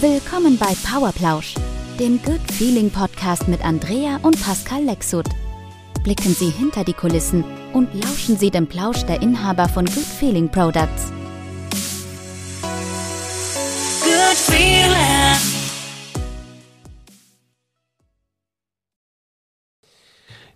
Willkommen bei Powerplausch, dem Good Feeling Podcast mit Andrea und Pascal Lexut. Blicken Sie hinter die Kulissen und lauschen Sie dem Plausch der Inhaber von Good Feeling Products. Good feeling.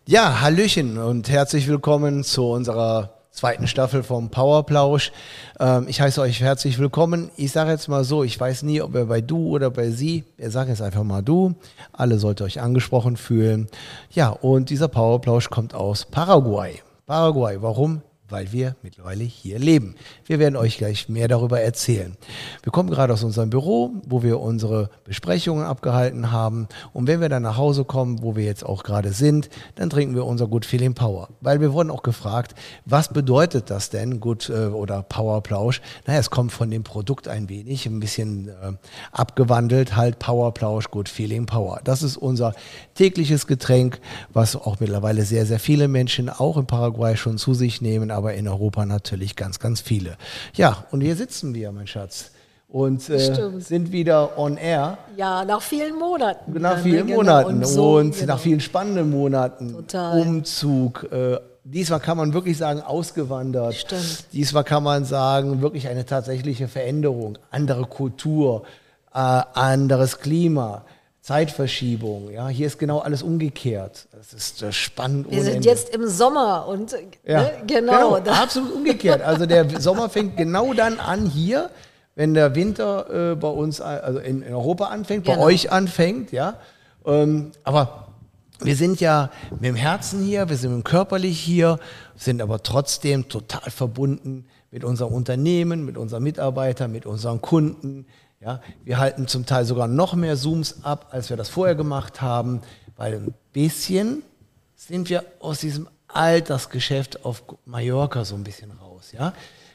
Ja, Hallöchen und herzlich willkommen zu unserer zweiten Staffel vom Powerplausch. Ähm, ich heiße euch herzlich willkommen. Ich sage jetzt mal so, ich weiß nie, ob er bei du oder bei sie, wir sagen jetzt einfach mal du. Alle sollt euch angesprochen fühlen. Ja, und dieser Powerplausch kommt aus Paraguay. Paraguay, warum? Weil wir mittlerweile hier leben. Wir werden euch gleich mehr darüber erzählen. Wir kommen gerade aus unserem Büro, wo wir unsere Besprechungen abgehalten haben. Und wenn wir dann nach Hause kommen, wo wir jetzt auch gerade sind, dann trinken wir unser Good Feeling Power. Weil wir wurden auch gefragt, was bedeutet das denn, Good äh, oder Power Plausch? Naja, es kommt von dem Produkt ein wenig, ein bisschen äh, abgewandelt, halt Power Plausch, Good Feeling Power. Das ist unser tägliches Getränk, was auch mittlerweile sehr, sehr viele Menschen auch in Paraguay schon zu sich nehmen, aber in Europa natürlich ganz, ganz viele. Ja, und hier sitzen wir, mein Schatz. Und äh, sind wieder on air. Ja, nach vielen Monaten. Nach dann, vielen genau. Monaten und, so, genau. nach vielen spannenden Monaten. Total. Umzug. Äh, diesmal kann man wirklich sagen, ausgewandert. Stimmt. Diesmal kann man sagen, wirklich eine tatsächliche Veränderung. Andere Kultur, äh, anderes Klima. Zeitverschiebung, ja, hier ist genau alles umgekehrt. Das ist äh, spannend. Wir sind Ende. jetzt im Sommer und äh, Ja, ne, genau. da- absolut umgekehrt. Also der Sommer fängt genau dann an hier, wenn der Winter äh, bei uns, äh, also in, in Europa anfängt, bei Genau. euch anfängt, ja. Ähm, aber wir sind ja mit dem Herzen hier, wir sind körperlich hier, sind aber trotzdem total verbunden mit unserem Unternehmen, mit unseren Mitarbeitern, mit unseren Kunden. Ja, wir halten zum Teil sogar noch mehr Zooms ab, als wir das vorher gemacht haben, weil ein bisschen sind wir aus diesem Altersgeschäft auf Mallorca so ein bisschen raus, ja.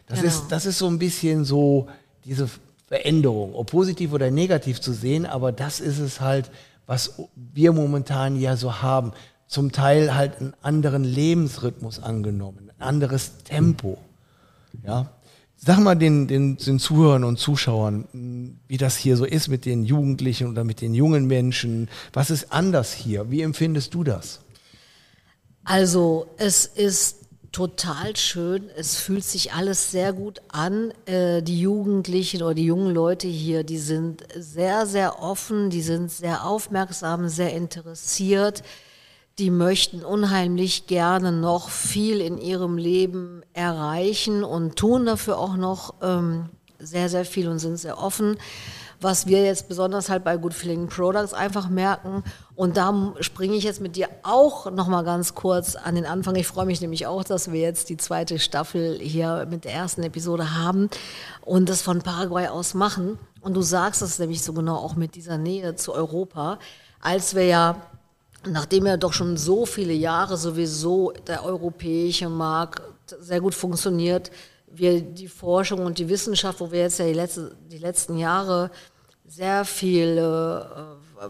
Das Genau. ist, das ist so ein bisschen so diese Veränderung, ob positiv oder negativ zu sehen, aber das ist es halt, was wir momentan ja so haben. Zum Teil halt einen anderen Lebensrhythmus angenommen, ein anderes Tempo, ja. Sag mal den, den, den Zuhörern und Zuschauern, wie das hier so ist mit den Jugendlichen oder mit den jungen Menschen. Was ist anders hier? Wie empfindest du das? Also es ist total schön. Es fühlt sich alles sehr gut an. Äh, die Jugendlichen oder die jungen Leute hier, die sind sehr, sehr offen, die sind sehr aufmerksam, sehr interessiert. Die möchten unheimlich gerne noch viel in ihrem Leben erreichen und tun dafür auch noch ähm, sehr, sehr viel und sind sehr offen. Was wir jetzt besonders halt bei Good Feeling Products einfach merken. Und da springe ich jetzt mit dir auch nochmal ganz kurz an den Anfang. Ich freue mich nämlich auch, dass wir jetzt die zweite Staffel hier mit der ersten Episode haben und das von Paraguay aus machen. Und du sagst es nämlich so genau auch mit dieser Nähe zu Europa, als wir ja nachdem ja doch schon so viele Jahre sowieso der europäische Markt sehr gut funktioniert, wir die Forschung und die Wissenschaft, wo wir jetzt ja die, letzte, die letzten Jahre sehr viele äh,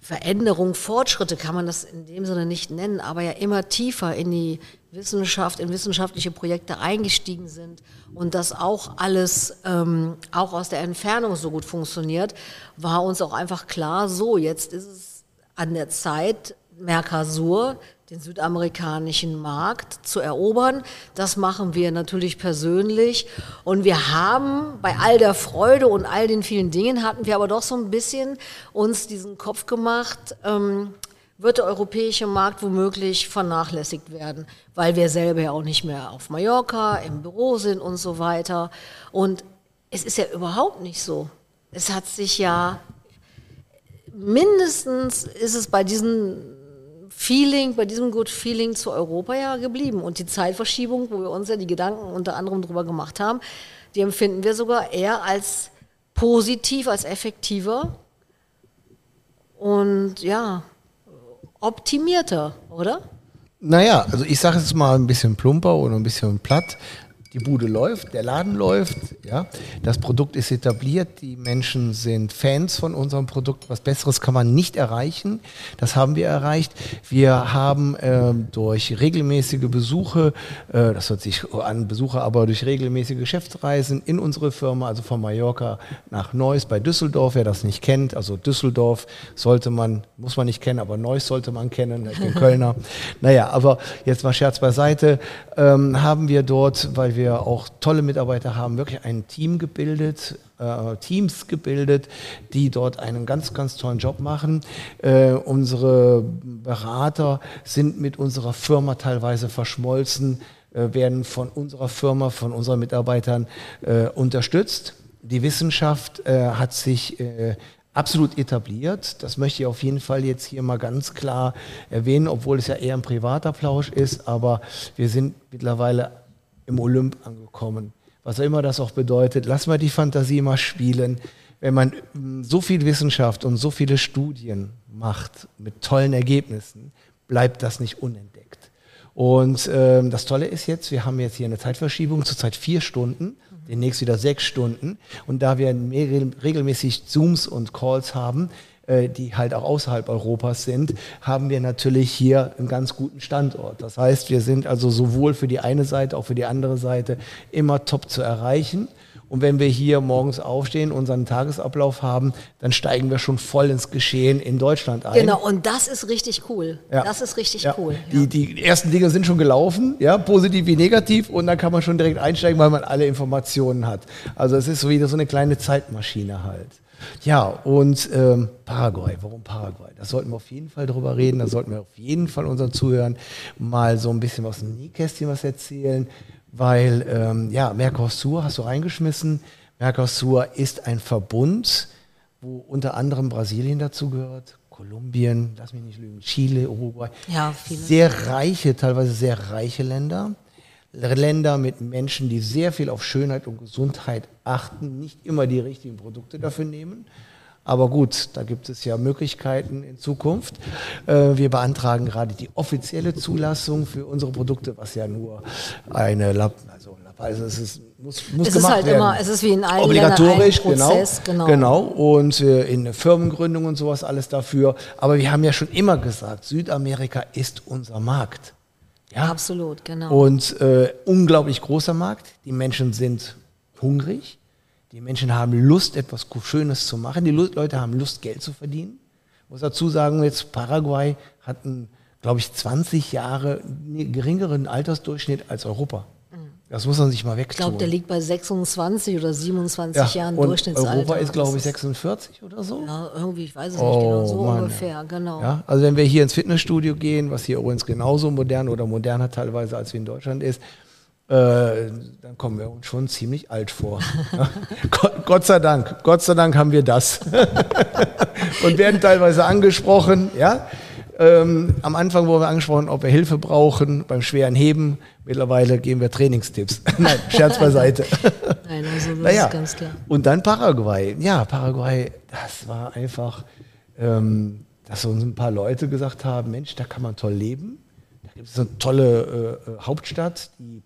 Veränderung, Fortschritte kann man das in dem Sinne nicht nennen, aber ja immer tiefer in die Wissenschaft, in wissenschaftliche Projekte eingestiegen sind und das auch alles ähm, auch aus der Entfernung so gut funktioniert, war uns auch einfach klar, so jetzt ist es an der Zeit, Mercosur, den südamerikanischen Markt zu erobern. Das machen wir natürlich persönlich. Und wir haben bei all der Freude und all den vielen Dingen hatten wir aber doch so ein bisschen uns diesen Kopf gemacht, ähm, wird der europäische Markt womöglich vernachlässigt werden, weil wir selber ja auch nicht mehr auf Mallorca im Büro sind und so weiter. Und es ist ja überhaupt nicht so. Es hat sich ja mindestens ist es bei diesem Feeling, bei diesem Good Feeling zu Europa ja geblieben. Und die Zeitverschiebung, wo wir uns ja die Gedanken unter anderem drüber gemacht haben, die empfinden wir sogar eher als positiv, als effektiver und ja, optimierter, oder? Naja, also ich sage es mal ein bisschen plumper oder ein bisschen platt. Die Bude läuft, der Laden läuft, ja, das Produkt ist etabliert, die Menschen sind Fans von unserem Produkt. Was Besseres kann man nicht erreichen. Das haben wir erreicht. Wir haben ähm, durch regelmäßige Besuche, äh, das hört sich an Besuche, aber durch regelmäßige Geschäftsreisen in unsere Firma, also von Mallorca nach Neuss bei Düsseldorf, wer das nicht kennt, also Düsseldorf sollte man, muss man nicht kennen, aber Neuss sollte man kennen, bin Kölner. naja, aber jetzt mal Scherz beiseite, ähm, haben wir dort, weil wir auch tolle Mitarbeiter haben, wirklich ein Team gebildet, äh, Teams gebildet, die dort einen ganz, ganz tollen Job machen. Äh, unsere Berater sind mit unserer Firma teilweise verschmolzen, äh, werden von unserer Firma, von unseren Mitarbeitern äh, unterstützt. Die Wissenschaft äh, hat sich äh, absolut etabliert. Das möchte ich auf jeden Fall jetzt hier mal ganz klar erwähnen, obwohl es ja eher ein privater Plausch ist, aber wir sind mittlerweile im Olymp angekommen. Was auch immer das auch bedeutet, lass mal die Fantasie mal spielen. Wenn man mm, so viel Wissenschaft und so viele Studien macht mit tollen Ergebnissen, bleibt das nicht unentdeckt. Und ähm, das Tolle ist jetzt, wir haben jetzt hier eine Zeitverschiebung, zurzeit vier Stunden, demnächst wieder sechs Stunden. Und da wir regelmäßig Zooms und Calls haben, die halt auch außerhalb Europas sind, haben wir natürlich hier einen ganz guten Standort. Das heißt, wir sind also sowohl für die eine Seite, auch für die andere Seite immer top zu erreichen. Und wenn wir hier morgens aufstehen, unseren Tagesablauf haben, dann steigen wir schon voll ins Geschehen in Deutschland ein. Genau, und das ist richtig cool. Ja. Das ist richtig Ja. cool. Die, die ersten Dinge sind schon gelaufen, ja, positiv wie negativ, und dann kann man schon direkt einsteigen, weil man alle Informationen hat. Also es ist so wieder so eine kleine Zeitmaschine halt. Ja, und ähm, Paraguay, warum Paraguay? Da sollten wir auf jeden Fall drüber reden, da sollten wir auf jeden Fall unseren Zuhörern mal so ein bisschen aus dem Nähkästchen was erzählen, weil, ähm, ja, Mercosur hast du reingeschmissen. Mercosur ist ein Verbund, wo unter anderem Brasilien dazu gehört, Kolumbien, lass mich nicht lügen, Chile, Uruguay. Ja, viele. Sehr reiche, teilweise sehr reiche Länder. Länder mit Menschen, die sehr viel auf Schönheit und Gesundheit achten, nicht immer die richtigen Produkte dafür nehmen. Aber gut, da gibt es ja Möglichkeiten in Zukunft. Äh, Wir beantragen gerade die offizielle Zulassung für unsere Produkte, was ja nur eine Lab, also also es ist, muss, muss Es ist gemacht halt werden. immer- es ist wie in allen Obligatorisch, Ländern ein Prozess, genau, genau. genau. Und äh, in Firmengründung und sowas alles dafür. Aber wir haben ja schon immer gesagt, Südamerika ist unser Markt. Ja, Absolut, genau. und äh, unglaublich großer Markt. Die Menschen sind hungrig. Die Menschen haben Lust, etwas Schönes zu machen. Die Leute haben Lust, Geld zu verdienen. Ich muss dazu sagen, jetzt Paraguay hat einen, glaube ich, 20 Jahre geringeren Altersdurchschnitt als Europa. Das muss man sich mal ich wegtun. glaube, der liegt bei 26 oder 27 Jahren und Durchschnittsalter. Europa ist, glaube ich, Das 46 oder so. Ja, irgendwie, ich weiß es nicht genau, so Oh, Mann, ungefähr, genau. Ja, also wenn wir hier ins Fitnessstudio gehen, was hier übrigens genauso modern oder moderner teilweise als wie in Deutschland ist, äh, dann kommen wir uns schon ziemlich alt vor. Ja. Gott, Gott sei Dank, Gott sei Dank haben wir das. Und werden teilweise angesprochen, ja. Ähm, am Anfang wurden wir angesprochen, ob wir Hilfe brauchen beim schweren Heben. Mittlerweile geben wir Trainingstipps. Nein, Scherz beiseite. Nein, also das Naja, ist ganz klar. und dann Paraguay. Ja, Paraguay, das war einfach, ähm, dass uns ein paar Leute gesagt haben, Mensch, da kann man toll leben. Da gibt es eine tolle äh, äh, Hauptstadt, die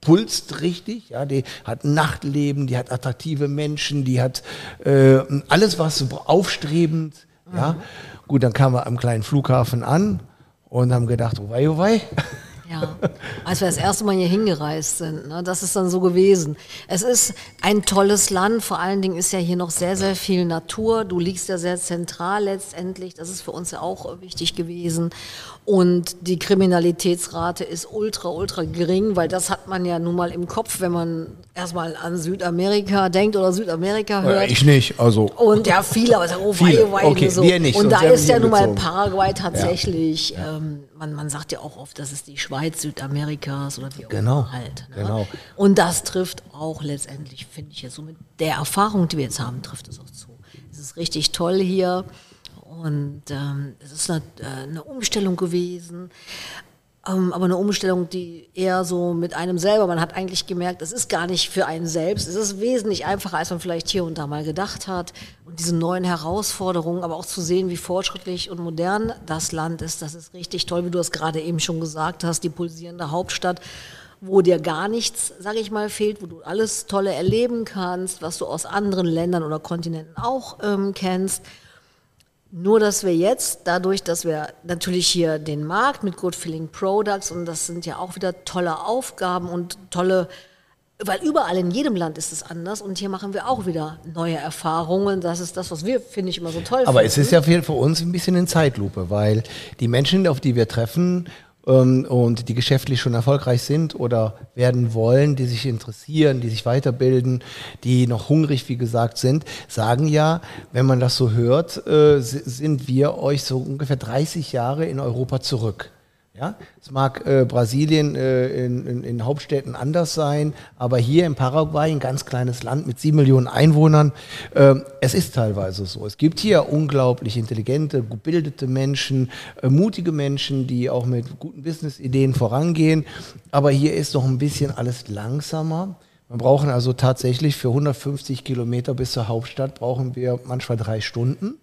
pulst richtig, ja, die hat Nachtleben, die hat attraktive Menschen, die hat äh, alles, was so aufstrebend, ja. Gut, dann kamen wir am kleinen Flughafen an und haben gedacht, oh wei, oh wei. Ja, als wir das erste Mal hier hingereist sind, ne, das ist dann so gewesen. Es ist ein tolles Land, vor allen Dingen ist ja hier noch sehr, sehr viel Natur. Du liegst ja sehr zentral letztendlich, das ist für uns ja auch wichtig gewesen. Und die Kriminalitätsrate ist ultra, ultra gering, weil das hat man ja nun mal im Kopf, wenn man erstmal an Südamerika denkt oder Südamerika hört. ich nicht, also. Und ja, viele, aber sagen, oh, Viele. wei, wei, Okay, so. wir nicht, Und da ist ja nun mal. Paraguay tatsächlich, ähm, man, man sagt ja auch oft, das ist die Schweiz Südamerikas oder wie auch Genau, immer halt. Ne? genau. Und das trifft auch letztendlich, finde ich jetzt so mit der Erfahrung, die wir jetzt haben, trifft es auch zu. Es ist richtig toll hier und ähm, es ist eine, äh, eine Umstellung gewesen. Ähm, aber eine Umstellung, die eher so mit einem selber, man hat eigentlich gemerkt, es ist gar nicht für einen selbst, es ist wesentlich einfacher, als man vielleicht hier und da mal gedacht hat. Und diese neuen Herausforderungen, aber auch zu sehen, wie fortschrittlich und modern das Land ist, das ist richtig toll, wie du es gerade eben schon gesagt hast, die pulsierende Hauptstadt. wo dir gar nichts, sage ich mal, fehlt, wo du alles Tolle erleben kannst, was du aus anderen Ländern oder Kontinenten auch ähm, kennst. Nur, dass wir jetzt, dadurch, dass wir natürlich hier den Markt mit Good Feeling Products und das sind ja auch wieder tolle Aufgaben und tolle, weil überall in jedem Land ist es anders und hier machen wir auch wieder neue Erfahrungen. Das ist das, was wir, finde ich, immer so toll Aber finden. es ist ja für für uns ein bisschen in Zeitlupe, weil die Menschen, auf die wir treffen ähm, und die geschäftlich schon erfolgreich sind oder werden wollen, die sich interessieren, die sich weiterbilden, die noch hungrig, wie gesagt, sind, sagen ja, wenn man das so hört, äh, si- sind wir euch so ungefähr 30 Jahre in Europa zurück. Ja, es mag äh, Brasilien äh, in, in, in Hauptstädten anders sein, aber hier in Paraguay, ein ganz kleines Land mit sieben Millionen Einwohnern, äh, es ist teilweise so. Es gibt hier unglaublich intelligente, gebildete Menschen, äh, mutige Menschen, die auch mit guten Business-Ideen vorangehen. Aber hier ist noch ein bisschen alles langsamer. Wir brauchen also tatsächlich für 150 Kilometer bis zur Hauptstadt brauchen wir manchmal drei Stunden.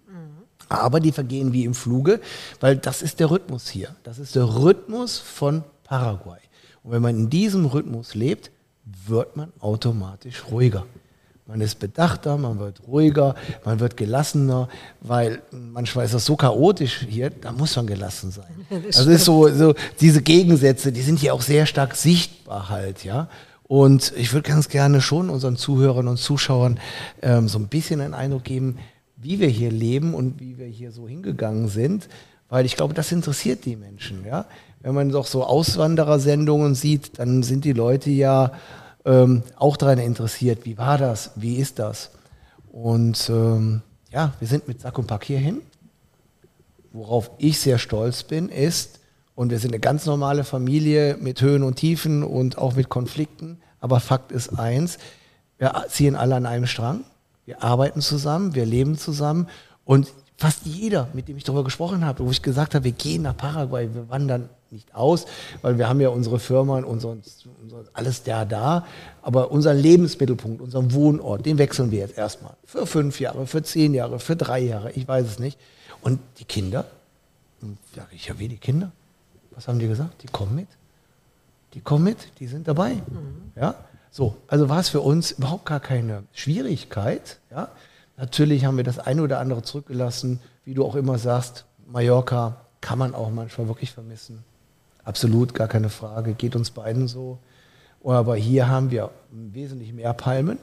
Aber die vergehen wie im Fluge, weil das ist der Rhythmus hier. Das ist der Rhythmus von Paraguay. Und wenn man in diesem Rhythmus lebt, wird man automatisch ruhiger. Man ist bedachter, man wird ruhiger, man wird gelassener, weil manchmal ist das so chaotisch hier, da muss man gelassen sein. Also ist so, so diese Gegensätze, die sind hier auch sehr stark sichtbar halt, ja. Und ich würde ganz gerne schon unseren Zuhörern und Zuschauern ähm, so ein bisschen einen Eindruck geben, wie wir hier leben und wie wir hier so hingegangen sind, weil ich glaube, das interessiert die Menschen. Ja? Wenn man doch so Auswanderersendungen sieht, dann sind die Leute ja ähm, auch daran interessiert, wie war das, wie ist das. Und ähm, ja, wir sind mit Sack und Pack hierhin. Worauf ich sehr stolz bin, ist, und wir sind eine ganz normale Familie mit Höhen und Tiefen und auch mit Konflikten, aber Fakt ist eins, wir ziehen alle an einem Strang, wir arbeiten zusammen, wir leben zusammen und fast jeder, mit dem ich darüber gesprochen habe, wo ich gesagt habe, wir gehen nach Paraguay, wir wandern nicht aus, weil wir haben ja unsere Firma und unser, unser, alles da da, aber unser Lebensmittelpunkt, unseren Wohnort, den wechseln wir jetzt erstmal. Für fünf Jahre, für zehn Jahre, für drei Jahre, ich weiß es nicht. Und die Kinder, sage ich ja, wie die Kinder? Was haben die gesagt? Die kommen mit. Die kommen mit, die sind dabei. Ja? So, also war es für uns überhaupt gar keine Schwierigkeit. Ja? Natürlich haben wir das eine oder andere zurückgelassen, wie du auch immer sagst, Mallorca kann man auch manchmal wirklich vermissen. Absolut, gar keine Frage, geht uns beiden so. Aber hier haben wir wesentlich mehr Palmen,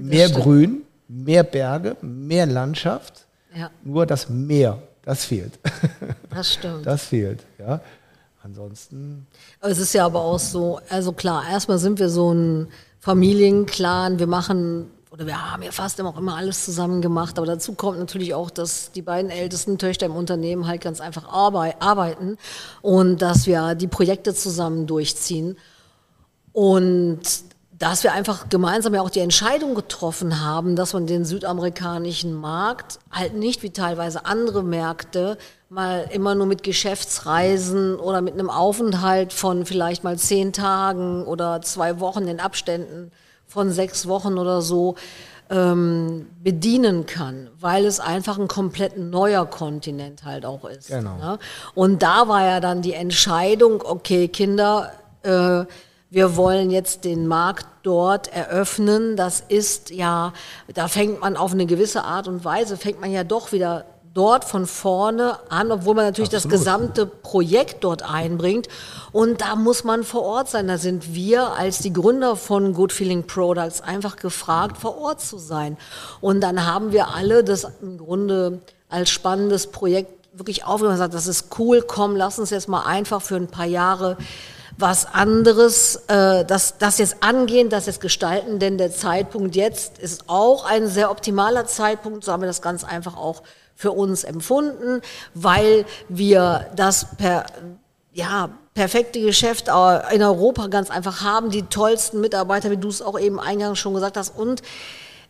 mehr stimmt. Grün, mehr Berge, mehr Landschaft. Ja. Nur das Meer, das fehlt. Das stimmt. Das fehlt, ja. Ansonsten, Es ist ja aber auch so, also klar, erstmal sind wir so ein Familienclan, wir machen, oder wir haben ja fast immer auch immer alles zusammen gemacht, aber dazu kommt natürlich auch, dass die beiden ältesten Töchter im Unternehmen halt ganz einfach arbei arbeiten und dass wir die Projekte zusammen durchziehen. Und dass wir einfach gemeinsam ja auch die Entscheidung getroffen haben, dass man den südamerikanischen Markt halt nicht wie teilweise andere Märkte mal immer nur mit Geschäftsreisen oder mit einem Aufenthalt von vielleicht mal zehn Tagen oder zwei Wochen in Abständen von sechs Wochen oder so ähm, bedienen kann, weil es einfach ein komplett neuer Kontinent halt auch ist. Genau. Ne? Und da war ja dann die Entscheidung, okay, Kinder, äh, wir wollen jetzt den Markt dort eröffnen. Das ist ja, da fängt man auf eine gewisse Art und Weise, fängt man ja doch wieder dort von vorne an, obwohl man natürlich das Absolut. gesamte Projekt dort einbringt. Und da muss man vor Ort sein. Da sind wir als die Gründer von Good Feeling Products einfach gefragt, vor Ort zu sein. Und dann haben wir alle das im Grunde als spannendes Projekt wirklich aufgenommen und gesagt, das ist cool, komm, lass uns jetzt mal einfach für ein paar Jahre was anderes, äh, das, das jetzt angehen, das jetzt gestalten, denn der Zeitpunkt jetzt ist auch ein sehr optimaler Zeitpunkt, so haben wir das ganz einfach auch für uns empfunden, weil wir das per, ja, perfekte Geschäft in Europa ganz einfach haben, die tollsten Mitarbeiter, wie du es auch eben eingangs schon gesagt hast. Und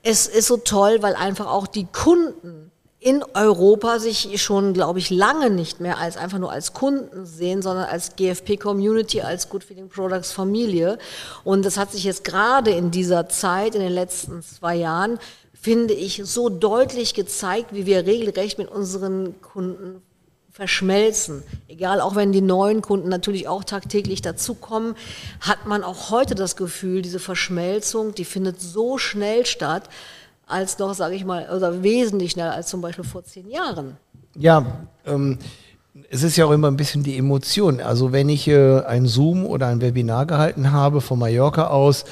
es ist so toll, weil einfach auch die Kunden in Europa sich schon, glaube ich, lange nicht mehr als einfach nur als Kunden sehen, sondern als GFP Community, als Good Feeling Products Familie. Und das hat sich jetzt gerade in dieser Zeit, in den letzten zwei Jahren, finde ich, so deutlich gezeigt, wie wir regelrecht mit unseren Kunden verschmelzen. Egal, auch wenn die neuen Kunden natürlich auch tagtäglich dazukommen, hat man auch heute das Gefühl, diese Verschmelzung, die findet so schnell statt, als noch, sage ich mal, oder wesentlich schneller als zum Beispiel vor zehn Jahren. Ja, ähm, es ist ja auch immer ein bisschen die Emotion. Also wenn ich äh, ein Zoom oder ein Webinar gehalten habe von Mallorca aus,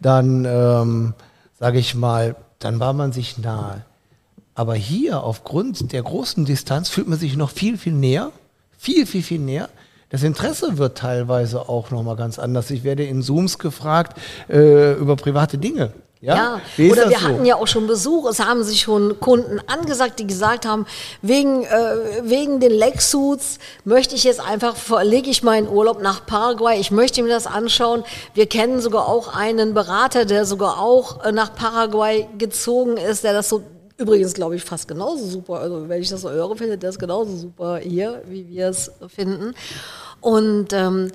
dann ähm, sage ich mal, dann war man sich nahe. Aber hier, aufgrund der großen Distanz, fühlt man sich noch viel, viel näher. Viel, viel, viel näher. Das Interesse wird teilweise auch nochmal ganz anders. Ich werde in Zooms gefragt äh, über private Dinge. Ja, Ja, oder wir so? hatten ja auch schon Besuch. Es haben sich schon Kunden angesagt, die gesagt haben, wegen, äh, wegen den Leg-Suits möchte ich jetzt einfach, verlege ich meinen Urlaub nach Paraguay. Ich möchte mir das anschauen. Wir kennen sogar auch einen Berater, der sogar auch äh, nach Paraguay gezogen ist, der das so Übrigens glaube ich fast genauso super. Also wenn ich das so höre, findet der es genauso super hier, wie wir es finden. Und, ähm,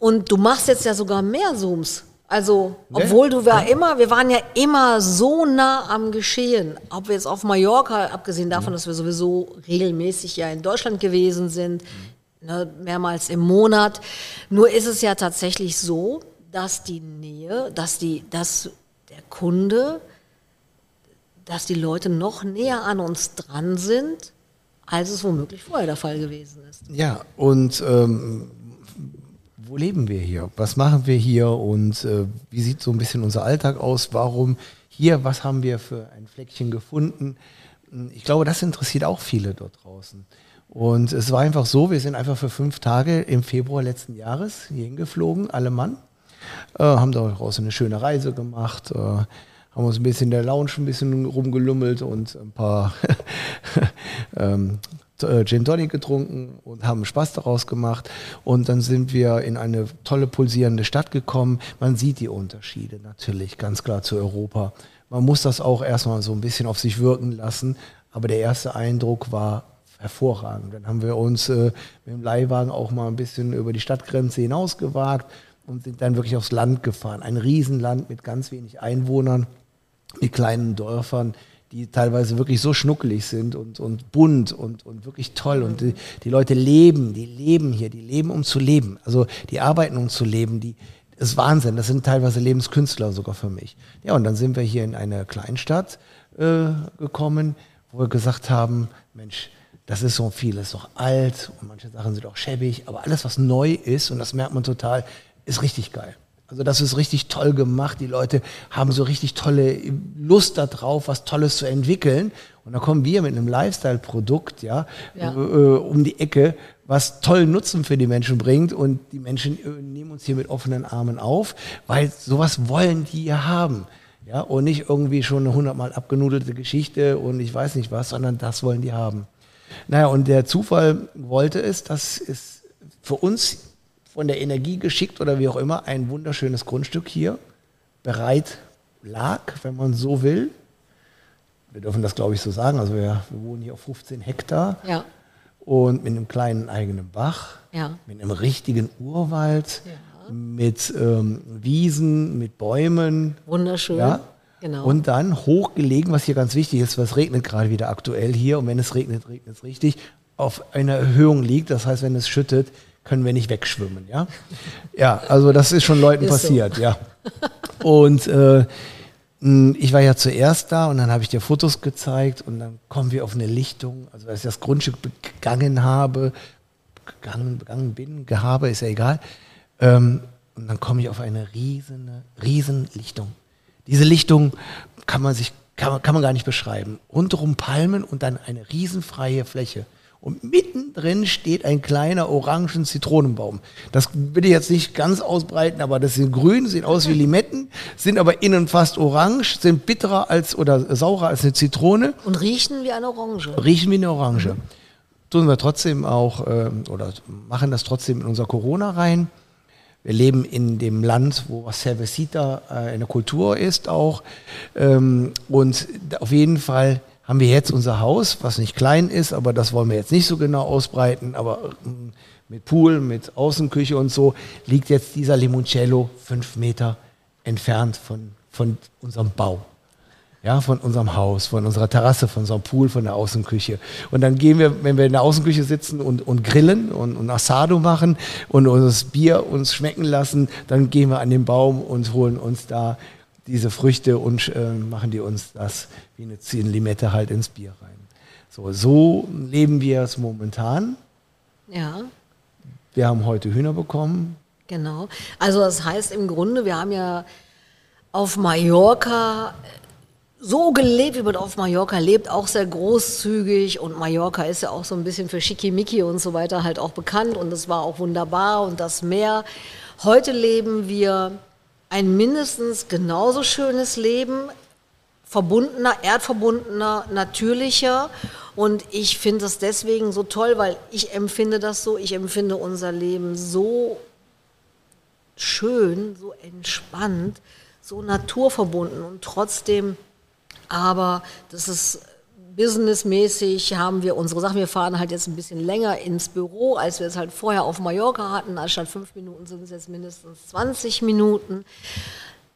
und du machst jetzt ja sogar mehr Zooms. Also, obwohl du ja immer, wir waren ja immer so nah am Geschehen. Ob wir jetzt auf Mallorca, abgesehen davon, dass wir sowieso regelmäßig ja in Deutschland gewesen sind, ne, mehrmals im Monat. Nur ist es ja tatsächlich so, dass die Nähe, dass die, dass der Kunde dass die Leute noch näher an uns dran sind, als es womöglich vorher der Fall gewesen ist. Ja, und ähm, wo leben wir hier? Was machen wir hier? Und äh, wie sieht so ein bisschen unser Alltag aus? Warum hier? Was haben wir für ein Fleckchen gefunden? Ich glaube, das interessiert auch viele dort draußen. Und es war einfach so, wir sind einfach für fünf Tage im Februar letzten Jahres hierhin geflogen, alle Mann. Äh, haben daraus eine schöne Reise gemacht, äh, haben uns ein bisschen in der Lounge ein bisschen rumgelummelt und ein paar ähm, äh, Gin Tonic getrunken und haben Spaß daraus gemacht. Und dann sind wir in eine tolle pulsierende Stadt gekommen. Man sieht die Unterschiede natürlich ganz klar zu Europa. Man muss das auch erstmal so ein bisschen auf sich wirken lassen. Aber der erste Eindruck war hervorragend. Dann haben wir uns äh, mit dem Leihwagen auch mal ein bisschen über die Stadtgrenze hinausgewagt und sind dann wirklich aufs Land gefahren. Ein Riesenland mit ganz wenig Einwohnern, mit kleinen Dörfern, die teilweise wirklich so schnuckelig sind und, und bunt und, und wirklich toll. Und die, die Leute leben, die leben hier, die leben, um zu leben. Also die arbeiten, um zu leben. Die, das ist Wahnsinn. Das sind teilweise Lebenskünstler sogar für mich. Ja, und dann sind wir hier in eine Kleinstadt äh, gekommen, wo wir gesagt haben, Mensch, das ist so viel, das ist doch alt und manche Sachen sind auch schäbig, aber alles, was neu ist, und das merkt man total, ist richtig geil. Also das ist richtig toll gemacht. Die Leute haben so richtig tolle Lust darauf, was Tolles zu entwickeln. Und da kommen wir mit einem Lifestyle-Produkt, ja, Ja. Äh, um die Ecke, was tollen Nutzen für die Menschen bringt. Und die Menschen äh, nehmen uns hier mit offenen Armen auf, weil sowas wollen die ja haben. Ja, und nicht irgendwie schon eine hundertmal abgenudelte Geschichte und ich weiß nicht was, sondern das wollen die haben. Naja, und der Zufall wollte es, dass es für uns von der Energie geschickt oder wie auch immer ein wunderschönes Grundstück hier bereit lag, wenn man so will. Wir dürfen das, glaube ich, so sagen. Also wir, wir wohnen hier auf 15 Hektar Ja, und mit einem kleinen eigenen Bach, Ja. mit einem richtigen Urwald, Ja. mit ähm, Wiesen, mit Bäumen. wunderschön. Ja. Genau. Und dann hochgelegen, was hier ganz wichtig ist, was regnet gerade wieder aktuell hier und wenn es regnet, regnet es richtig, auf einer Erhöhung liegt. Das heißt, wenn es schüttet, können wir nicht wegschwimmen, ja? Ja, also das ist schon Leuten Ist so. passiert, ja. Und äh, ich war ja zuerst da und dann habe ich dir Fotos gezeigt und dann kommen wir auf eine Lichtung, also als ich das Grundstück begangen habe, gegangen, begangen bin, gehabe, ist ja egal. Ähm, und dann komme ich auf eine riesen, riesen Lichtung. Diese Lichtung kann man sich, kann man, kann man gar nicht beschreiben. Rundherum Palmen und dann eine riesenfreie Fläche. Und mittendrin steht ein kleiner orangen Zitronenbaum. Das will ich jetzt nicht ganz ausbreiten, aber das sind grün, sehen aus wie Limetten, sind aber innen fast orange, sind bitterer als oder saurer als eine Zitrone Und riechen wie eine Orange. riechen wie eine Orange. Tun wir trotzdem auch, ähm, oder machen das trotzdem in unser Corona rein. Wir leben in dem Land, wo Cervecita äh, eine Kultur ist auch. Ähm, und auf jeden Fall haben wir jetzt unser Haus, was nicht klein ist, aber das wollen wir jetzt nicht so genau ausbreiten. Aber ähm, mit Pool, mit Außenküche und so liegt jetzt dieser Limoncello fünf Meter entfernt von, von unserem Bau. ja, von unserem Haus, von unserer Terrasse, von unserem Pool, von der Außenküche. Und dann gehen wir, wenn wir in der Außenküche sitzen und, und grillen und, und Asado machen und das Bier uns schmecken lassen, dann gehen wir an den Baum und holen uns da diese Früchte und äh, machen die uns das wie eine Limette halt ins Bier rein. So, so leben wir es momentan. Ja, Wir haben heute Hühner bekommen. genau. Also das heißt im Grunde, wir haben ja auf Mallorca so gelebt, wie man auf Mallorca lebt, auch sehr großzügig und Mallorca ist ja auch so ein bisschen für Schickimicki und so weiter halt auch bekannt und es war auch wunderbar und das Meer. Heute leben wir ein mindestens genauso schönes Leben, verbundener, erdverbundener, natürlicher. Und ich finde das deswegen so toll, weil ich empfinde das so, ich empfinde unser Leben so schön, so entspannt, so naturverbunden und trotzdem, aber das ist businessmäßig haben wir unsere Sachen. Wir fahren halt jetzt ein bisschen länger ins Büro, als wir es halt vorher auf Mallorca hatten. Anstatt fünf Minuten sind es jetzt mindestens 20 Minuten.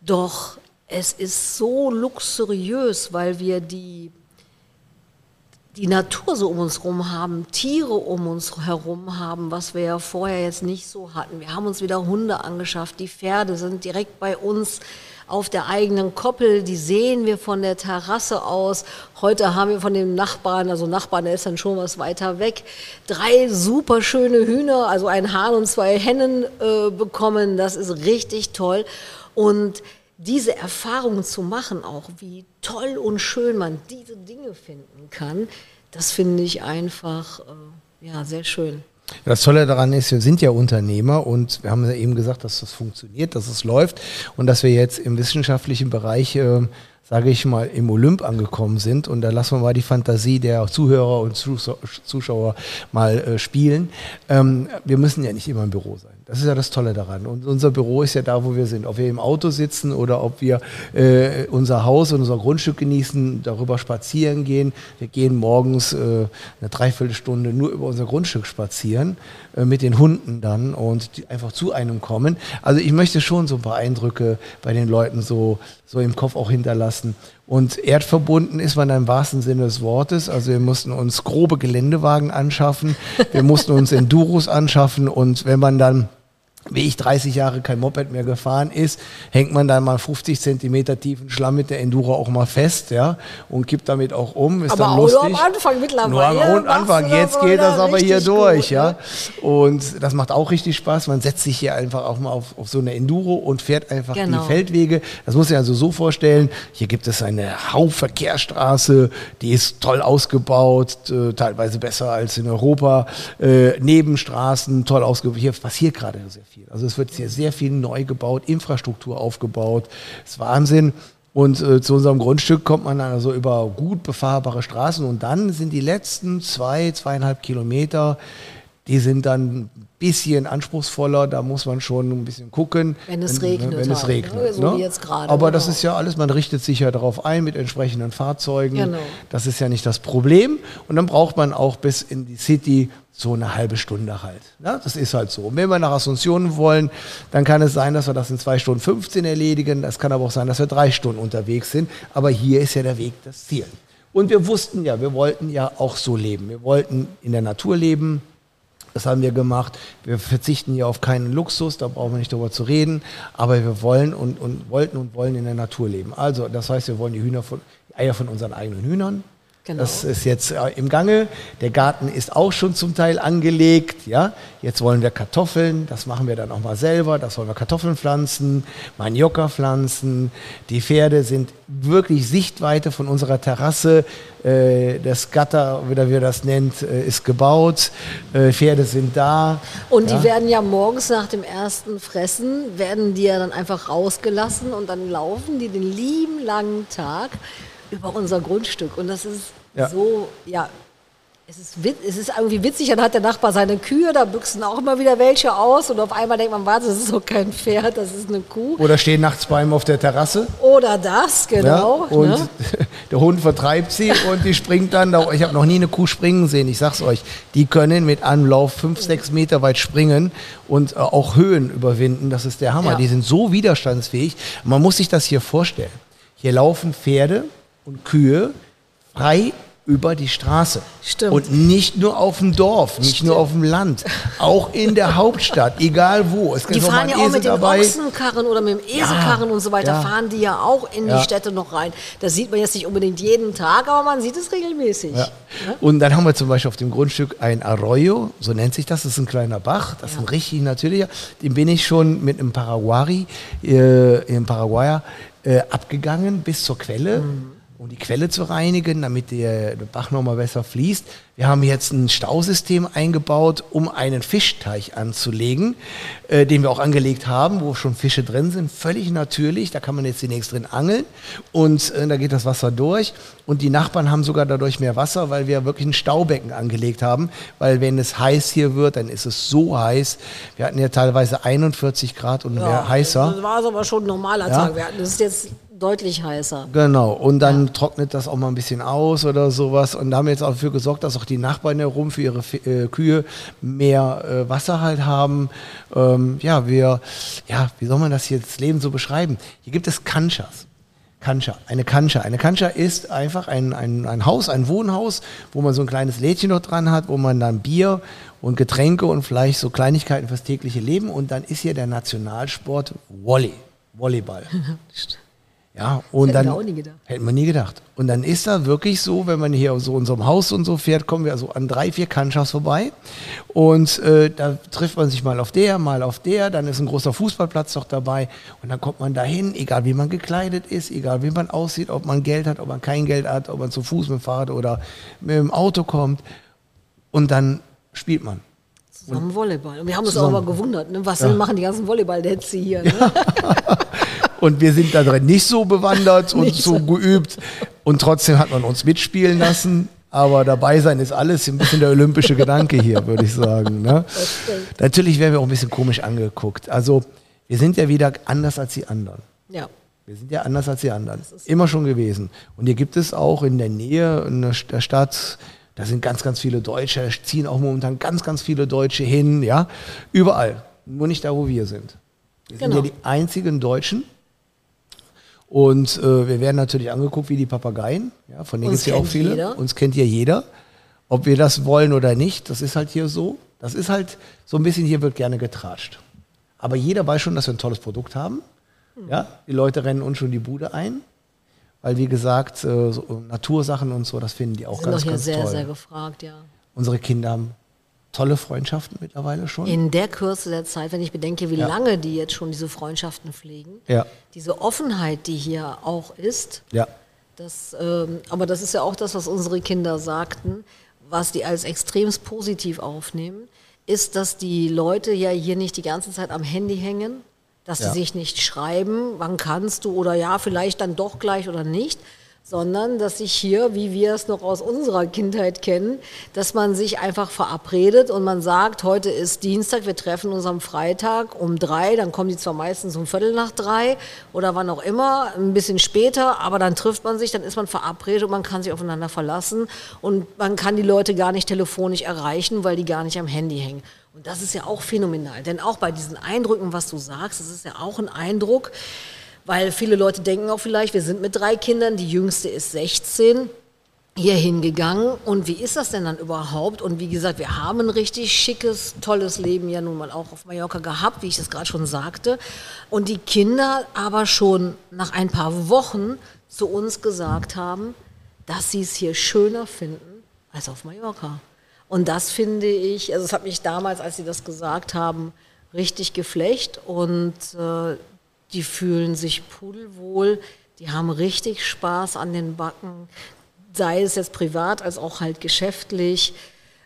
Doch es ist so luxuriös, weil wir die, die Natur so um uns herum haben, Tiere um uns herum haben, was wir ja vorher jetzt nicht so hatten. Wir haben uns wieder Hunde angeschafft, die Pferde sind direkt bei uns auf der eigenen Koppel, die sehen wir von der Terrasse aus. Heute haben wir von dem Nachbarn, also Nachbarn, der ist dann schon was weiter weg, drei super schöne Hühner, also ein Hahn und zwei Hennen äh, bekommen. Das ist richtig toll. Und diese Erfahrung zu machen, auch wie toll und schön man diese Dinge finden kann, das finde ich einfach äh, ja, sehr schön. Das Tolle daran ist, wir sind ja Unternehmer und wir haben ja eben gesagt, dass das funktioniert, dass es läuft und dass wir jetzt im wissenschaftlichen Bereich, äh, sage ich mal, im Olymp angekommen sind. Und da lassen wir mal die Fantasie der Zuhörer und Zuschau- Zuschauer mal äh, spielen. Ähm, wir müssen ja nicht immer im Büro sein. Das ist ja das Tolle daran. Und unser Büro ist ja da, wo wir sind. Ob wir im Auto sitzen oder ob wir äh, unser Haus und unser Grundstück genießen, darüber spazieren gehen. Wir gehen morgens äh, eine Dreiviertelstunde nur über unser Grundstück spazieren, mit den Hunden dann und die einfach zu einem kommen. Also ich möchte schon so ein paar Eindrücke bei den Leuten so, so im Kopf auch hinterlassen. Und erdverbunden ist man im wahrsten Sinne des Wortes. Also wir mussten uns grobe Geländewagen anschaffen, wir mussten uns Enduros anschaffen und wenn man dann wie ich 30 Jahre kein Moped mehr gefahren ist, hängt man dann mal 50 Zentimeter tiefen Schlamm mit der Enduro auch mal fest, ja, und kippt damit auch um. Ist Aber dann auch lustig. nur am Anfang mittlerweile Nur am Anfang. Jetzt geht das aber hier durch, gut, ja. ne? Und das macht auch richtig Spaß. Man setzt sich hier einfach auch mal auf, auf so eine Enduro und fährt einfach Genau. die Feldwege. Das muss ich also so vorstellen. Hier gibt es eine Hauptverkehrsstraße, die ist toll ausgebaut, äh, teilweise besser als in Europa. Äh, Nebenstraßen, toll ausgebaut. Hier passiert gerade sehr viel. Also es wird hier sehr viel neu gebaut, Infrastruktur aufgebaut. Das ist Wahnsinn. Und äh, zu unserem Grundstück kommt man also über gut befahrbare Straßen und dann sind die letzten zwei, zweieinhalb Kilometer, die sind dann ein bisschen anspruchsvoller, da muss man schon ein bisschen gucken. Wenn es regnet Wenn es halt, regnet. ne? So wie jetzt gerade, Aber das genau. ist ja alles, man richtet sich ja darauf ein mit entsprechenden Fahrzeugen. Genau. Das ist ja nicht das Problem. Und dann braucht man auch bis in die City so eine halbe Stunde halt. Ja, das ist halt so. Und wenn wir nach Asunción wollen, dann kann es sein, dass wir das in zwei Stunden 15 erledigen. Das kann aber auch sein, dass wir drei Stunden unterwegs sind. Aber hier ist ja der Weg das Ziel. Und wir wussten ja, wir wollten ja auch so leben. Wir wollten in der Natur leben. Das haben wir gemacht. Wir verzichten hier auf keinen Luxus, da brauchen wir nicht drüber zu reden. Aber wir wollen und, und wollten und wollen in der Natur leben. Also, das heißt, wir wollen die Hühner von, die Eier von unseren eigenen Hühnern. Genau. Das ist jetzt äh, im Gange. Der Garten ist auch schon zum Teil angelegt. Ja, jetzt wollen wir Kartoffeln. Das machen wir dann auch mal selber. Das wollen wir Kartoffeln pflanzen, Manioka pflanzen. Die Pferde sind wirklich Sichtweite von unserer Terrasse. Äh, das Gatter, wie wir das nennt, äh, ist gebaut. Pferde sind da. Und ja. die werden ja morgens nach dem ersten Fressen, werden die ja dann einfach rausgelassen und dann laufen die den lieben langen Tag über unser Grundstück. Und das ist Ja. so, ja, es ist, es ist irgendwie witzig, dann hat der Nachbar seine Kühe, da büchsen auch immer wieder welche aus und auf einmal denkt man, warte, das ist doch kein Pferd, das ist eine Kuh. Oder stehen nachts bei ihm auf der Terrasse. Oder das, genau. Ja, und ne? der Hund vertreibt sie und die springt dann. Da, ich habe noch nie eine Kuh springen sehen. Ich sag's euch, die können mit einem Lauf fünf, sechs Meter weit springen und äh, auch Höhen überwinden. Das ist der Hammer. Ja. Die sind so widerstandsfähig. Man muss sich das hier vorstellen. Hier laufen Pferde und Kühe frei über die Straße. Stimmt. Und nicht nur auf dem Dorf, nicht nur auf dem Land, auch in der Hauptstadt, egal wo. Es Die fahren ja auch Esel mit den dabei. Ochsenkarren oder mit dem Eselkarren und so weiter, ja. fahren die ja auch in Ja. die Städte noch rein. Das sieht man jetzt nicht unbedingt jeden Tag, aber man sieht es regelmäßig. Ja. Und dann haben wir zum Beispiel auf dem Grundstück ein Arroyo, so nennt sich das, das ist ein kleiner Bach, das ist ein richtig natürlicher. Den bin ich schon mit einem Paraguay, äh, im Paraguayer äh, abgegangen bis zur Quelle, um die Quelle zu reinigen, damit der, Bach nochmal besser fließt. Wir haben jetzt ein Stausystem eingebaut, um einen Fischteich anzulegen, äh, den wir auch angelegt haben, wo schon Fische drin sind, völlig natürlich. Da kann man jetzt demnächst drin angeln und äh, da geht das Wasser durch. Und die Nachbarn haben sogar dadurch mehr Wasser, weil wir wirklich ein Staubecken angelegt haben. Weil wenn es heiß hier wird, dann ist es so heiß. Wir hatten ja teilweise 41 Grad und mehr heißer. Das war aber schon ein normaler Ja. Tag. Wir hatten, das ist jetzt deutlich heißer. Genau, und dann trocknet das auch mal ein bisschen aus oder sowas. Und da haben wir jetzt auch dafür gesorgt, dass auch die Nachbarn herum für ihre äh, Kühe mehr äh, Wasser halt haben. Ähm, ja, wir, ja, wie soll man das jetzt Leben so beschreiben? Hier gibt es Kanchas. Kancha, eine Kancha. Eine Kancha ist einfach ein, ein, ein Haus, ein Wohnhaus, wo man so ein kleines Lädchen noch dran hat, wo man dann Bier und Getränke und vielleicht so Kleinigkeiten fürs tägliche Leben und dann ist hier der Nationalsport Volley, Volleyball. Ja, und hätten dann wir auch nie gedacht. hätten wir nie gedacht. Und dann ist da wirklich so, wenn man hier so in so einem Haus und so fährt, kommen wir so an drei, vier Kanchas vorbei. Und äh, da trifft man sich mal auf der, mal auf der. Dann ist ein großer Fußballplatz noch dabei. Und dann kommt man dahin, egal wie man gekleidet ist, egal wie man aussieht, ob man Geld hat, ob man kein Geld hat, ob man zu Fuß mit dem Fahrrad oder mit dem Auto kommt. Und dann spielt man. Zusammen Volleyball. Und wir haben uns auch mal gewundert, ne? was machen die ganzen Volleyball-Netze hier? Ne? Und wir sind da drin nicht so bewandert und Nicht so geübt. Und trotzdem hat man uns mitspielen lassen. Aber dabei sein ist alles ein bisschen der olympische Gedanke hier, würde ich sagen. Ne? Natürlich werden wir auch ein bisschen komisch angeguckt. Also wir sind ja wieder anders als die anderen. Ja. Wir sind ja anders als die anderen. Immer schon gewesen. Und hier gibt es auch in der Nähe in der St- der Stadt, da sind ganz, ganz viele Deutsche, da ziehen auch momentan ganz, ganz viele Deutsche hin, ja. Überall. Nur nicht da, wo wir sind. Wir sind Genau. ja die einzigen Deutschen. Und äh, wir werden natürlich angeguckt wie die Papageien. Ja, von denen gibt es ja auch viele. jeder. Uns kennt ja jeder. Ob wir das wollen oder nicht, das ist halt hier so. Das ist halt so ein bisschen, hier wird gerne getratscht. Aber jeder weiß schon, dass wir ein tolles Produkt haben. Hm. Ja, die Leute rennen uns schon die Bude ein. Weil, wie gesagt, äh, so Natursachen und so, das finden die auch Sind ganz, hier ganz sehr, toll. sehr gefragt, ja. Unsere Kinder haben tolle Freundschaften mittlerweile schon. In der Kürze der Zeit, wenn ich bedenke, wie Ja. lange die jetzt schon diese Freundschaften pflegen, Ja. diese Offenheit, die hier auch ist, ja. das, ähm, aber das ist ja auch das, was unsere Kinder sagten, was die als extremst positiv aufnehmen, ist, dass die Leute ja hier nicht die ganze Zeit am Handy hängen, dass Ja. sie sich nicht schreiben, wann kannst du oder ja, vielleicht dann doch gleich oder nicht, sondern dass sich hier, wie wir es noch aus unserer Kindheit kennen, dass man sich einfach verabredet und man sagt, heute ist Dienstag, wir treffen uns am Freitag um drei, dann kommen die zwar meistens um Viertel nach drei oder wann auch immer, ein bisschen später, aber dann trifft man sich, dann ist man verabredet und man kann sich aufeinander verlassen und man kann die Leute gar nicht telefonisch erreichen, weil die gar nicht am Handy hängen. Und das ist ja auch phänomenal, denn auch bei diesen Eindrücken, was du sagst, das ist ja auch ein Eindruck, weil viele Leute denken auch vielleicht, wir sind mit drei Kindern, die jüngste ist 16, hier hingegangen. Und wie ist das denn dann überhaupt? Und wie gesagt, wir haben ein richtig schickes, tolles Leben ja nun mal auch auf Mallorca gehabt, wie ich das gerade schon sagte. Und die Kinder aber schon nach ein paar Wochen zu uns gesagt haben, dass sie es hier schöner finden als auf Mallorca. Und das finde ich, also es hat mich damals, als sie das gesagt haben, richtig geflecht und äh, die fühlen sich pudelwohl, die haben richtig Spaß an den Backen, sei es jetzt privat als auch halt geschäftlich.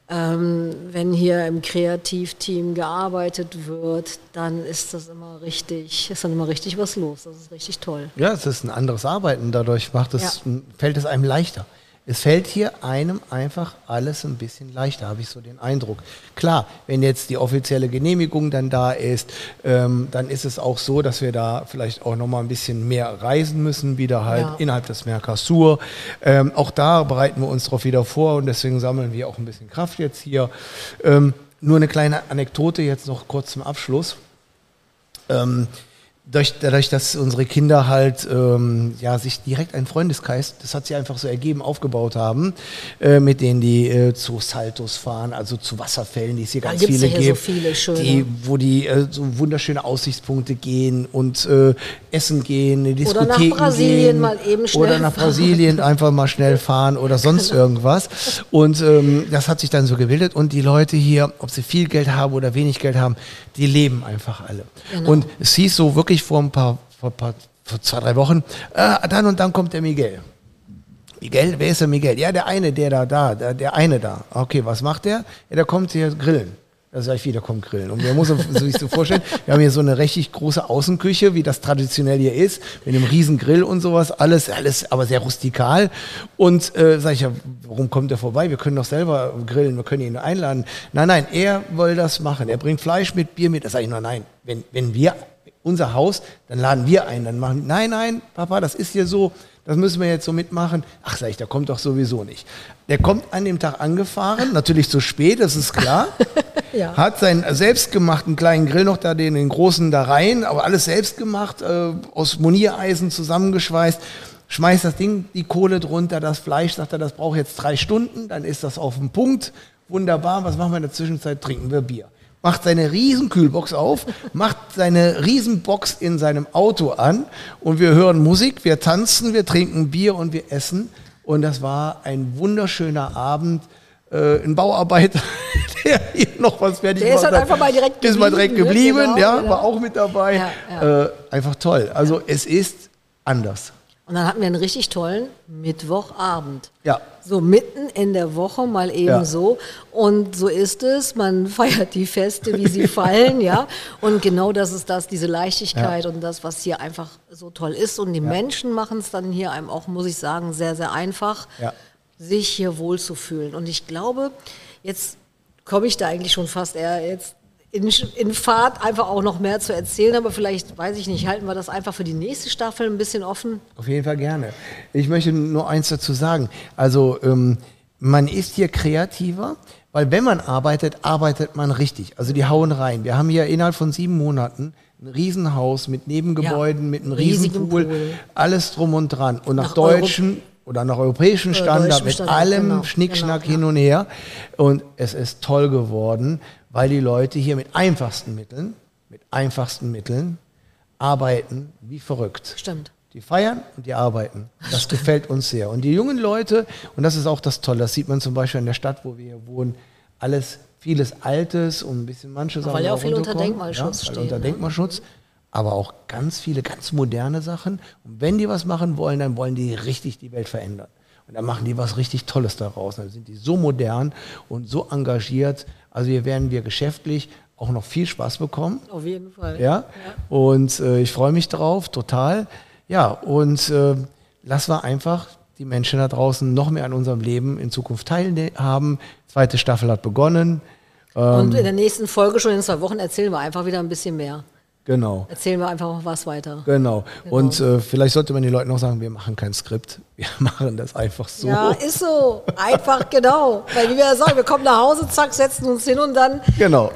Ähm, wenn hier im Kreativteam gearbeitet wird, dann ist das immer richtig, ist dann immer richtig was los. Das ist richtig toll. Ja, es ist ein anderes Arbeiten. Dadurch macht es, fällt es einem leichter. Es fällt hier einem einfach alles ein bisschen leichter, habe ich so den Eindruck. Klar, wenn jetzt die offizielle Genehmigung dann da ist, ähm, dann ist es auch so, dass wir da vielleicht auch nochmal ein bisschen mehr reisen müssen, wieder halt Ja. innerhalb des Mercosur. Ähm, auch da bereiten wir uns darauf wieder vor und deswegen sammeln wir auch ein bisschen Kraft jetzt hier. Ähm, nur eine kleine Anekdote jetzt noch kurz zum Abschluss. Ähm, durch, dadurch, dass unsere Kinder halt ähm, ja, sich direkt einen Freundeskreis, das hat sie einfach so ergeben, aufgebaut haben, äh, mit denen die äh, zu Saltos fahren, also zu Wasserfällen, die es hier Da ganz viele ja hier so gibt, viele schöne. die, wo die äh, so wunderschöne Aussichtspunkte gehen und äh, essen gehen, in Oder nach Diskotheken Brasilien gehen, mal eben schnell oder nach fahren. Brasilien einfach mal schnell fahren oder sonst Genau. irgendwas. Und ähm, das hat sich dann so gebildet und die Leute hier, ob sie viel Geld haben oder wenig Geld haben, die leben einfach alle. Genau. Und es hieß so wirklich vor ein paar, vor, vor zwei, drei Wochen, äh, dann und dann kommt der Miguel. Miguel, wer ist der Miguel? Ja, der eine, der da, da, der, der eine da. Okay, was macht der? Ja, der kommt hier grillen. Da sag ich wieder, kommt grillen. Und man muss sich so vorstellen, wir haben hier so eine richtig große Außenküche, wie das traditionell hier ist, mit einem riesen Grill und sowas, alles, alles, aber sehr rustikal. Und äh, sag ich ja, warum kommt er vorbei? Wir können doch selber grillen, wir können ihn einladen. Nein, nein, er will das machen. Er bringt Fleisch mit, Bier mit. Da sage ich nur, nein, wenn, wenn wir unser Haus, dann laden wir ein, dann machen, nein, nein, Papa, das ist hier so, das müssen wir jetzt so mitmachen. Ach, sag ich, der kommt doch sowieso nicht. Der kommt an dem Tag angefahren, natürlich zu spät, das ist klar. Ja. Hat seinen selbstgemachten kleinen Grill noch da, den, den großen da rein, aber alles selbst gemacht, äh, aus Moniereisen zusammengeschweißt. Schmeißt das Ding, die Kohle drunter, das Fleisch, sagt er, das braucht jetzt drei Stunden, dann ist das auf dem Punkt. Wunderbar, was machen wir in der Zwischenzeit? Trinken wir Bier macht seine riesen Kühlbox auf, macht seine riesen Box in seinem Auto an und wir hören Musik, wir tanzen, wir trinken Bier und wir essen. Und das war ein wunderschöner Abend. Äh, ein Bauarbeiter, der hier noch was fertig Der ist gemacht halt hat, einfach mal direkt Ist mal direkt geblieben, geblieben, ne? ja, Genau, war genau. auch mit dabei. Ja, ja. Äh, einfach toll. Also es ist anders. Und dann hatten wir einen richtig tollen Mittwochabend. Ja. So mitten in der Woche mal eben Ja. so. Und so ist es. Man feiert die Feste, wie sie fallen, ja. Und genau das ist das, diese Leichtigkeit und das, was hier einfach so toll ist. Und die Menschen machen es dann hier einem auch, muss ich sagen, sehr, sehr einfach, Ja. sich hier wohlzufühlen. Und ich glaube, jetzt komme ich da eigentlich schon fast eher jetzt in, in Fahrt einfach auch noch mehr zu erzählen, aber vielleicht, weiß ich nicht, halten wir das einfach für die nächste Staffel ein bisschen offen. Auf jeden Fall gerne. Ich möchte nur eins dazu sagen. Also ähm, man ist hier kreativer, weil wenn man arbeitet, arbeitet man richtig. Also die hauen rein. Wir haben hier innerhalb von sieben Monaten ein Riesenhaus mit Nebengebäuden, Ja. mit einem Riesenpool, Pool. alles drum und dran. Und nach, Nach deutschen oder nach europäischen Standard, mit Standard, allem genau, Schnickschnack genau, hin und her. Und es ist toll geworden, weil die Leute hier mit einfachsten Mitteln, mit einfachsten Mitteln arbeiten wie verrückt. Stimmt. Die feiern und die arbeiten. Das gefällt uns sehr. Und die jungen Leute, und das ist auch das Tolle, das sieht man zum Beispiel in der Stadt, wo wir hier wohnen, alles, vieles Altes und ein bisschen manche Sachen. weil ja auch viel unter. Denkmalschutz ja, steht, Unter ne? Aber auch ganz viele ganz moderne Sachen. Und wenn die was machen wollen, dann wollen die richtig die Welt verändern. Und dann machen die was richtig Tolles daraus. Dann sind die so modern und so engagiert. Also hier werden wir geschäftlich auch noch viel Spaß bekommen. Auf jeden Fall. Ja. Und äh, ich freue mich drauf, total. Ja, und äh, lass wir einfach die Menschen da draußen noch mehr an unserem Leben in Zukunft teilhaben. Zweite Staffel hat begonnen. Und in der nächsten Folge, schon in zwei Wochen, erzählen wir einfach wieder ein bisschen mehr. Genau. Erzählen wir einfach noch was weiter. Genau. Und äh, vielleicht sollte man den Leuten auch sagen, wir machen kein Skript. Wir machen das einfach so. Ja, ist so. Einfach genau. Weil wie wir ja sagen, wir kommen nach Hause, zack, setzen uns hin und dann, Genau.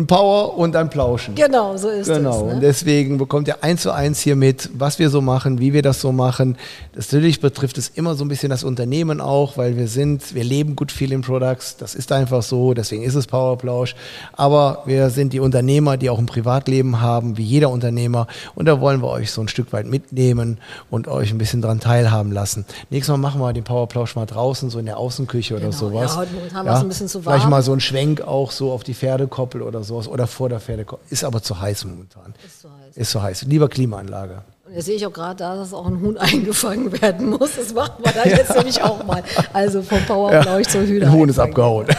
Ein Power und ein Plauschen. genau, so ist Genau, es. und Ne? deswegen bekommt ihr eins zu eins hier mit, was wir so machen, wie wir das so machen. Das natürlich betrifft es immer so ein bisschen das Unternehmen auch, weil wir sind, wir leben Good Feeling Products, das ist einfach so, deswegen ist es Powerplausch. Aber wir sind die Unternehmer, die auch ein Privatleben haben, wie jeder Unternehmer. Und da wollen wir euch so ein Stück weit mitnehmen und euch ein bisschen dran teilhaben lassen. Nächstes Mal machen wir den Powerplausch mal draußen, so in der Außenküche oder Genau, sowas. ja, heute momentan war's ein bisschen zu Vielleicht warm. mal so ein Schwenk auch so auf die Pferdekoppel oder sowas oder vor der Pferdekoppel. Ist aber zu heiß momentan. Ist so heiß. Ist so heiß. Lieber Klimaanlage. Und jetzt sehe ich auch gerade da, dass auch ein Huhn eingefangen werden muss. Das macht man dann jetzt nämlich auch mal. Also vom Powerplausch zur Hühner. Ein Huhn ist abgehauen. Genau,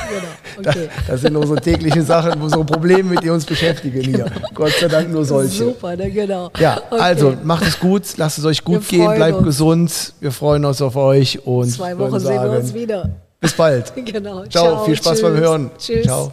okay. Das, das sind unsere täglichen Sachen, unsere Probleme, mit denen wir uns beschäftigen hier. Gott sei Dank nur solche. Super, ne, genau. Ja, Okay. also macht es gut, lasst es euch gut Wir gehen, bleibt uns. gesund. Wir freuen uns auf euch und Zwei Wochen sehen wir sagen, uns wieder. Bis bald. Genau. Ciao, viel Spaß beim tschüss. Hören. Tschüss. Ciao.